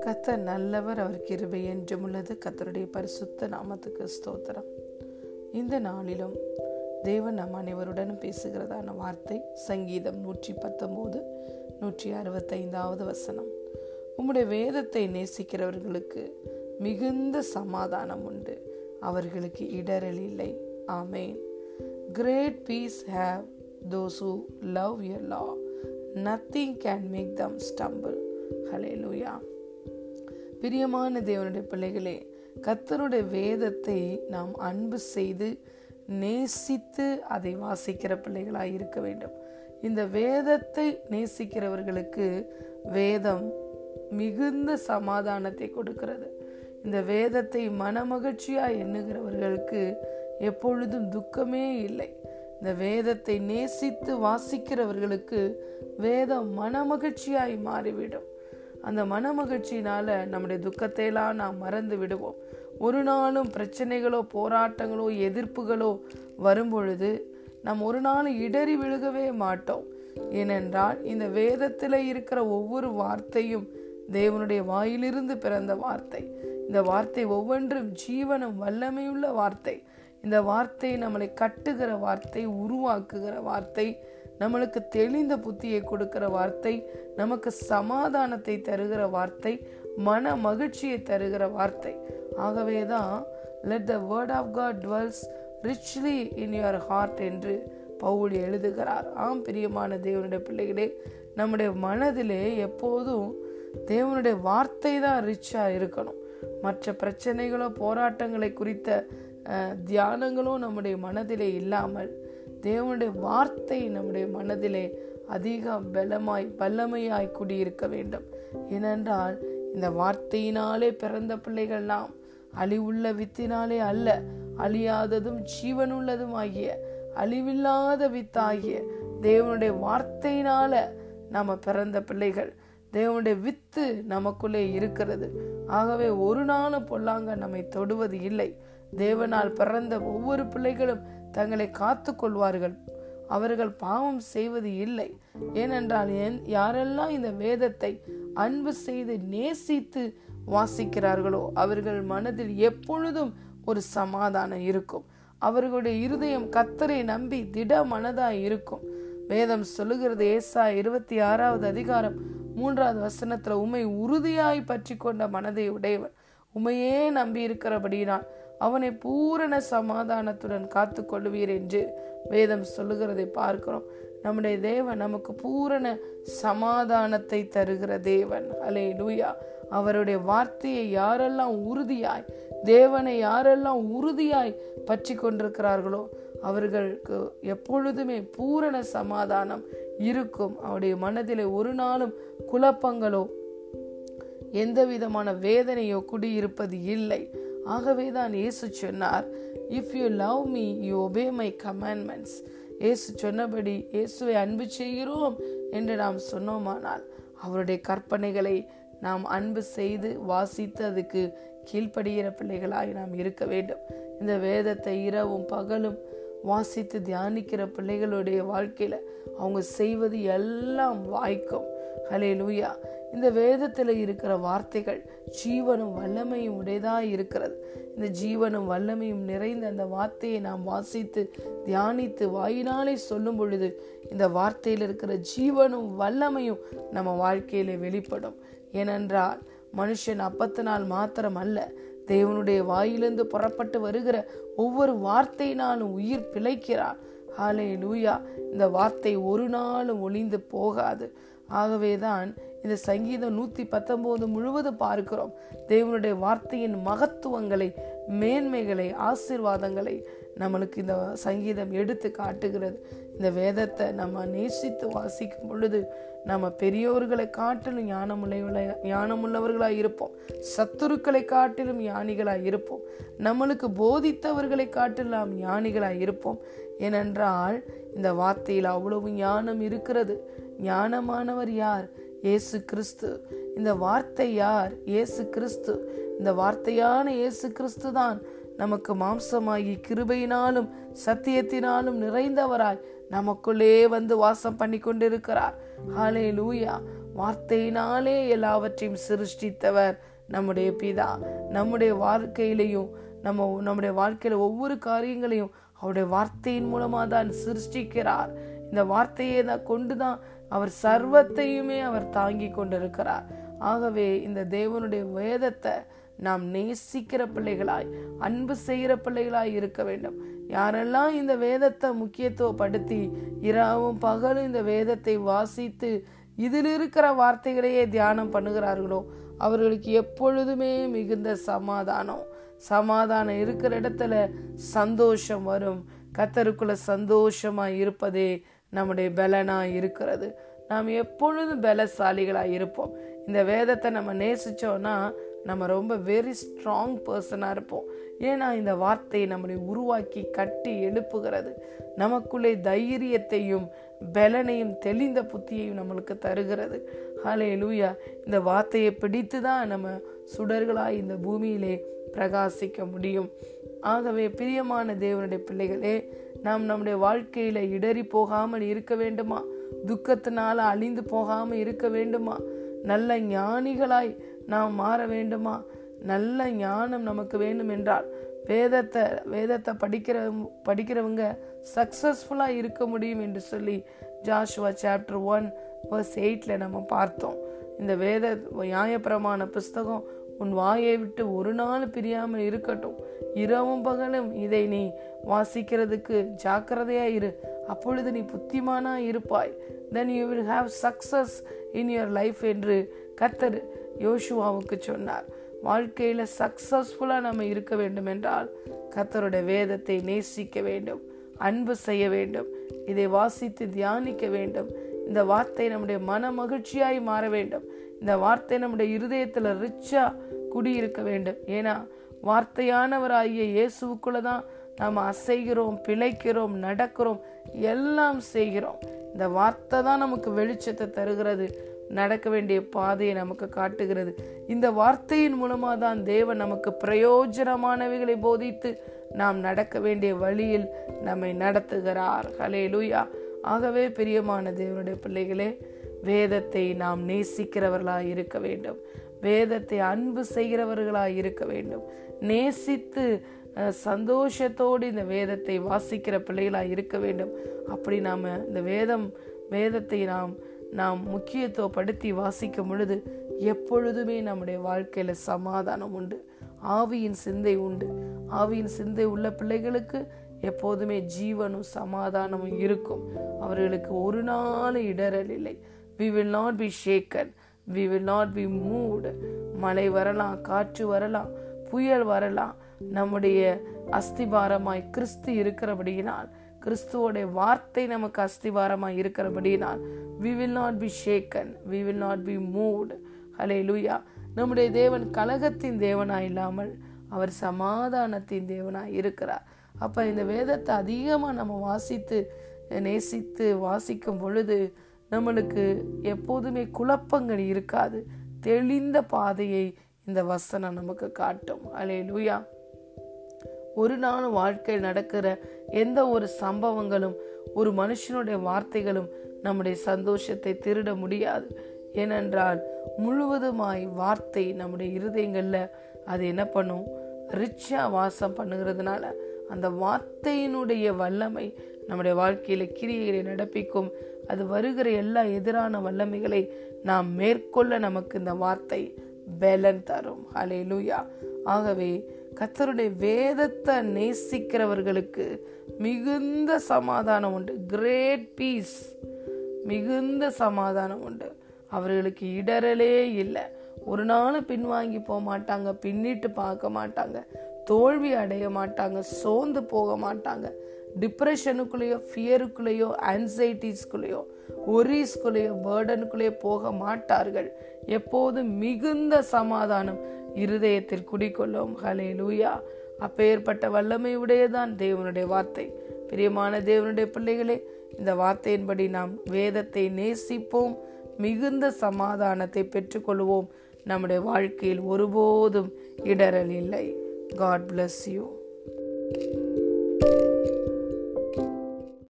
கத்தர் நல்லவர் அவர் கிருபை என்றும் உள்ளது. கத்தருடைய பரிசுத்த நாமத்துக்கு ஸ்தோத்திரம். இந்த நாளிலும் தேவன் நம் அனைவருடனும் பேசுகிறதான வார்த்தை சங்கீதம் நூற்றி பத்தொம்போது நூற்றி அறுபத்தைந்தாவது வசனம். உம்முடைய வேதத்தை நேசிக்கிறவர்களுக்கு மிகுந்த சமாதானம் உண்டு. அவர்களுக்கு இடரல் இல்லை. ஆமேன். Great peace have those who love your law nothing can make them stumble hallelujah பிரியமான தேவனுடைய பிள்ளைகளே கத்தருடைய வேதத்தை நாம் அன்பு செய்து நேசித்து அதை வாசிக்கிற பிள்ளைகளாக இருக்க வேண்டும். இந்த வேதத்தை நேசிக்கிறவர்களுக்கு வேதம் மிகுந்த சமாதானத்தை கொடுக்கிறது. இந்த வேதத்தை மனமகிழ்ச்சியா எண்ணுகிறவர்களுக்கு எப்பொழுதும் துக்கமே இல்லை. இந்த வேதத்தை நேசித்து வாசிக்கிறவர்களுக்கு வேதம் மனமகிழ்ச்சியாய் மாறிவிடும். அந்த மனமகிழ்ச்சியினால நம்முடைய துக்கத்தையெல்லாம் நாம் மறந்து விடுவோம். ஒரு நாளும் பிரச்சனைகளோ போராட்டங்களோ எதிர்ப்புகளோ வரும்பொழுது நாம் ஒரு நாள் இடறி விழுகவே மாட்டோம். ஏனென்றால் இந்த வேதத்தில் இருக்கிற ஒவ்வொரு வார்த்தையும் தேவனுடைய வாயிலிருந்து பிறந்த வார்த்தை. இந்த வார்த்தை ஒவ்வொன்றும் ஜீவனும் வல்லமையுள்ள வார்த்தை. இந்த வார்த்தை நம்மளை கட்டுகிற வார்த்தை உருவாக்குகிற வார்த்தை நம்மளுக்கு தெளிந்த புத்தியை கொடுக்கிற வார்த்தை நமக்கு சமாதானத்தை தருகிற வார்த்தை மன மகிழ்ச்சியை தருகிற வார்த்தை. ஆகவே தான் let the word of God dwells richly in your heart என்று பவுல் எழுதுகிறார். ஆம் பிரியமான தேவனுடைய பிள்ளைகளே நம்முடைய மனதிலே எப்போதும் தேவனுடைய வார்த்தை தான் ரிச்சாக இருக்கணும். மற்ற பிரச்சனைகளோ போராட்டங்களை குறித்த தியானங்களும் நம்முடைய மனதிலே இல்லாமல் தேவனுடைய வார்த்தை நம்முடைய மனதிலே அதிக பலமாய் வல்லமையாய் குடியிருக்க வேண்டும். ஏனென்றால் இந்த வார்த்தையினாலே பிறந்த பிள்ளைகள் நாம் அழிவுள்ள வித்தினாலே அல்ல அழியாததும் ஜீவனுள்ளதும் ஆகிய அழிவில்லாத வித்தாகிய தேவனுடைய வார்த்தையினால நாம் பிறந்த பிள்ளைகள். தேவனுடைய வித்து நமக்குள்ளே இருக்கிறது. ஆகவே ஒரு நாளும் பொல்லாங்க நம்மை தொடுவது இல்லை. தேவனால் பிறந்த ஒவ்வொரு பிள்ளைகளும் தங்களை காத்து கொள்வார்கள் அவர்கள் பாவம் செய்வது இல்லை. ஏனென்றால் யாரெல்லாம் இந்த வேதத்தை அன்பு செய்து நேசித்து வாசிக்கிறார்களோ அவர்கள் மனதில் எப்பொழுதும் ஒரு சமாதானம் இருக்கும். அவர்களுடைய இருதயம் கத்தரை நம்பி திட மனதாய் இருக்கும். வேதம் சொல்லுகிறது ஏசா இருபத்தி ஆறாவது அதிகாரம் மூன்றாவது வசனத்துல உமை உறுதியாய் பற்றி கொண்ட மனதை உடையவன். உமையே நம்பி இருக்கிறபடினால் அவனை பூரண சமாதானத்துடன் காத்து கொள்வீர் என்று வேதம் சொல்லுகிறதை பார்க்கிறோம். நம்முடைய தேவன் நமக்கு பூரண சமாதானத்தை தருகிற தேவன். அலே லூயா அவருடைய வார்த்தையை யாரெல்லாம் உறுதியாய் தேவனை யாரெல்லாம் உறுதியாய் பற்றி கொண்டிருக்கிறார்களோ அவர்களுக்கு எப்பொழுதுமே பூரண சமாதானம் இருக்கும். அவருடைய மனதிலே ஒரு நாளும் குழப்பங்களோ எந்த விதமான வேதனையோ குடியிருப்பது இல்லை. ஆகவே தான் இயேசு சொன்னார் if you love me you obey my commandments இயேசு சொன்னபடி இயேசுவை அன்பு செய்கிறோம் என்று நாம் சொன்னோமானால் அவருடைய கற்பனைகளை நாம் அன்பு செய்து வாசித்து அதுக்கு கீழ்ப்படுகிற பிள்ளைகளாய் நாம் இருக்க வேண்டும். இந்த வேதத்தை இரவும் பகலும் வாசித்து தியானிக்கிற பிள்ளைகளுடைய வாழ்க்கையில அவங்க செய்வது எல்லாம் வாய்க்கும். ஹலே லூயா இந்த வேதத்தில் இருக்கிற வார்த்தைகள் ஜீவனும் வல்லமையும் உடையதாக இருக்கிறது. இந்த ஜீவனும் வல்லமையும் நிறைந்த அந்த வார்த்தையை நாம் வாசித்து தியானித்து வாயினாலே சொல்லும் பொழுது இந்த வார்த்தையில் இருக்கிற ஜீவனும் வல்லமையும் நம்ம வாழ்க்கையில் வெளிப்படும். ஏனென்றால் மனுஷன் அப்பத்தினால் மாத்திரம் அல்ல தேவனுடைய வாயிலிருந்து புறப்பட்டு வருகிற ஒவ்வொரு வார்த்தையினாலும் உயிர் பிழைக்கிறார். ஹாலே லூயா இந்த வார்த்தை ஒரு நாளும் ஒளிந்து போகாது. ஆகவேதான் இந்த சங்கீதம் நூத்தி பத்தொன்பது முழுவதும் பார்க்கிறோம். தேவனுடைய வார்த்தையின் மகத்துவங்களை மேன்மைகளை ஆசிர்வாதங்களை நம்மளுக்கு இந்த சங்கீதம் எடுத்து காட்டுகிறது. இந்த வேதத்தை நம்ம நேசித்து வாசிக்கும் பொழுது நம்ம பெரியோர்களை காட்டிலும் ஞானமுள்ள ஞானமுள்ளவர்களாக இருப்போம். சத்துருக்களை காட்டிலும் ஞானிகளாக இருப்போம். நம்மளுக்கு போதித்தவர்களை காட்டிலும் நாம் இருப்போம். ஏனென்றால் இந்த வார்த்தையில் அவ்வளவு ஞானம் இருக்கிறது. ஞானமானவர் யார்? இயேசு கிறிஸ்து. இந்த வார்த்தை யார்? இயேசு கிறிஸ்து. இந்த வார்த்தையான இயேசு கிறிஸ்து தான் நமக்கு மாம்சமாகி கிருபையினாலும் சத்தியத்தினாலும் நிறைந்தவராய் நமக்குள்ளே வந்து வாசம் பண்ணி கொண்டிருக்கிறார் ஹாலே லூயா வார்த்தையினாலே எல்லாவற்றையும் சிருஷ்டித்தவர் நம்முடைய பிதா. நம்முடைய வாழ்க்கையிலையும் நம்ம நம்முடைய வாழ்க்கையில ஒவ்வொரு காரியங்களையும் அவருடைய வார்த்தையின் மூலமா தான் சிருஷ்டிக்கிறார். இந்த வார்த்தையை தான் கொண்டுதான் அவர் சர்வத்தையுமே அவர் தாங்கி கொண்டிருக்கிறார். ஆகவே இந்த தேவனுடைய வேதத்தை நாம் நேசிக்கிற பிள்ளைகளாய் அன்பு செய்கிற பிள்ளைகளாய் இருக்க வேண்டும். யாரெல்லாம் இந்த வேதத்தை முக்கியத்துவப்படுத்தி இரவும் பகலும் இந்த வேதத்தை வாசித்து இதில் இருக்கிற வார்த்தைகளையே தியானம் பண்ணுகிறார்களோ அவர்களுக்கு எப்பொழுதுமே மிகுந்த சமாதானம். சமாதானம் இருக்கிற இடத்துல சந்தோஷம் வரும். கத்தருக்குள்ள சந்தோஷமா இருப்பதே நம்முடைய பலனா இருக்கிறது. நாம் எப்பொழுதும் பலசாலிகளாக இருப்போம். இந்த வேதத்தை நம்ம நேசிச்சோன்னா நம்ம ரொம்ப வெரி ஸ்ட்ராங் பர்சனாக இருப்போம். ஏன்னா இந்த வார்த்தையை நம்மளை உருவாக்கி கட்டி எழுப்புகிறது. நமக்குள்ளே தைரியத்தையும் பலனையும் தெளிந்த புத்தியையும் நம்மளுக்கு தருகிறது. ஹலே லூயா இந்த வார்த்தையை பிடித்து தான் நம்ம சுடர்களாய் இந்த பூமியிலே பிரகாசிக்க முடியும். ஆகவே பிரியமான தேவனுடைய பிள்ளைகளே நாம் நம்முடைய வாழ்க்கையில இடறி போகாமல் இருக்க வேண்டுமா? துக்கத்தினால அழிந்து போகாமல் இருக்க வேண்டுமா? நல்ல ஞானிகளாய் நாம் மாற வேண்டுமா? நல்ல ஞானம் நமக்கு வேண்டும் என்றால் வேதத்தை வேதத்தை படிக்கிற படிக்கிறவங்க சக்ஸஸ்ஃபுல்லாக இருக்க முடியும் என்று சொல்லி ஜாஷுவா சாப்டர் ஒன் வர்ஸ் எயிட்டில் நம்ம பார்த்தோம். இந்த வேத நியாயப்பிரமாண புஸ்தகம் உன் வாயை விட்டு ஒரு நாள் பிரியாமல் இருக்கட்டும். இரவும் பகலும் இதை நீ வாசிக்கிறதுக்கு ஜாக்கிரதையா இரு. அப்பொழுது நீ புத்திமானா இருப்பாய். Then you will have success in your life என்று கத்தர் யோசுவாவுக்கு சொன்னார் வாழ்க்கையில் சக்சஸ்ஃபுல்லாக நம்ம இருக்க வேண்டும் என்றால் கத்தருடைய வேதத்தை நேசிக்க வேண்டும் அன்பு செய்ய வேண்டும் இதை வாசித்து தியானிக்க வேண்டும். இந்த வார்த்தை நம்முடைய மன மகிழ்ச்சியாய் மாற வேண்டும். இந்த வார்த்தை நம்முடைய இருதயத்தில் ரிச்சா குடியிருக்க வேண்டும். ஏன்னா வார்த்தையானவராகிய இயேசுக்குள்ள தான் நாம் அசைகிறோம் பிழைக்கிறோம் நடக்கிறோம் எல்லாம் செய்கிறோம். இந்த வார்த்தை தான் நமக்கு வெளிச்சத்தை தருகிறது. நடக்க வேண்டிய பாதையை நமக்கு காட்டுகிறது. இந்த வார்த்தையின் மூலமா தான் தேவன் நமக்கு பிரயோஜனமானவைகளை போதித்து நாம் நடக்க வேண்டிய வழியில் நம்மை நடத்துகிறார். ஹலே லூயா ஆகவே பிரியமான தேவனுடைய பிள்ளைகளே வேதத்தை நாம் நேசிக்கிறவர்களாய் இருக்க வேண்டும். வேதத்தை அன்பு செய்கிறவர்களாய் இருக்க வேண்டும். நேசித்து சந்தோஷத்தோடு இந்த வேதத்தை வாசிக்கிற பிள்ளைகளாக இருக்க வேண்டும். அப்படி நாம இந்த வேதம் வேதத்தை நாம் நாம் முக்கியத்துவப்படுத்தி வாசிக்கும் பொழுது எப்பொழுதுமே நம்முடைய வாழ்க்கையில் சமாதானம் உண்டு ஆவியின் சிந்தை உண்டு. ஆவியின் சிந்தை உள்ள பிள்ளைகளுக்கு எப்போதுமே ஜீவனும் சமாதானமும் இருக்கும். அவர்களுக்கு ஒரு நாள் இடரல் இல்லை. We will not be shaken we will not be moved மழை வரலாம் காற்று வரலாம் புயல் வரலாம். நம்முடைய அஸ்திபாரமாய் கிறிஸ்து இருக்கிறபடியினால் கிறிஸ்துவோடைய வார்த்தை நமக்கு அஸ்திவாரமாக இருக்கிறபடினால் we will not be shaken we will not be moved hallelujah நம்முடைய தேவன் கலகத்தின் தேவனாக இல்லாமல் அவர் சமாதானத்தின் தேவனாக இருக்கிறார். அப்போ இந்த வேதத்தை அதிகமாக நம்ம வாசித்து நேசித்து வாசிக்கும் பொழுது நம்மளுக்கு எப்போதுமே குழப்பங்கள் இருக்காது. தெளிந்த பாதையை இந்த வசனம் நமக்கு காட்டும். அலே லூயா ஒரு நாள் வாழ்க்கையில் நடக்கிற எந்த ஒரு சம்பவங்களும் ஒரு மனுஷனுடைய வார்த்தைகளும் நம்முடைய சந்தோஷத்தை திருட முடியாது. ஏனென்றால் முழுவதுமாய் வார்த்தை நம்முடைய இருதயங்களில் அது என்ன பண்ணும்? ரிச்சா வாசம் பண்ணுகிறதுனால அந்த வார்த்தையினுடைய வல்லமை நம்முடைய வாழ்க்கையில் கிரியைகளை நடப்பிக்கும். அது வருகிற எல்லா எதிரான வல்லமைகளை நாம் மேற்கொள்ள நமக்கு இந்த வார்த்தை பெலன் தரும். அலே லூயா ஆகவே கத்தருடைய வேதத்தை நேசிக்கிறவர்களுக்கு மிகுந்த சமாதானம் உண்டு. கிரேட் பீஸ் மிகுந்த சமாதானம் உண்டு. அவர்களுக்கு இடரலே இல்லை. ஒரு நாளும் பின்வாங்கி போக மாட்டாங்க பின்னிட்டு பார்க்க மாட்டாங்க தோல்வி அடைய மாட்டாங்க சோர்ந்து போக மாட்டாங்க. டிப்ரெஷனுக்குள்ளேயோ ஃபியருக்குள்ளேயோ ஆன்சைட்டிஸ்குள்ளேயோ ஒரிஸ்குள்ளேயோ பேர்டனுக்குள்ளேயோ போக மாட்டார்கள். எப்போதும் மிகுந்த சமாதானம் இருதயத்தில் குடிக்கொள்ளும் ஹலே லூயா அப்பேற்பட்ட வல்லமை உடையதான் தேவனுடைய வார்த்தை. பிரியமான தேவனுடைய பிள்ளைகளே இந்த வார்த்தையின்படி நாம் வேதத்தை நேசிப்போம். மிகுந்த சமாதானத்தை பெற்றுக்கொள்வோம். நம்முடைய வாழ்க்கையில் ஒருபோதும் இடரல் இல்லை. God bless you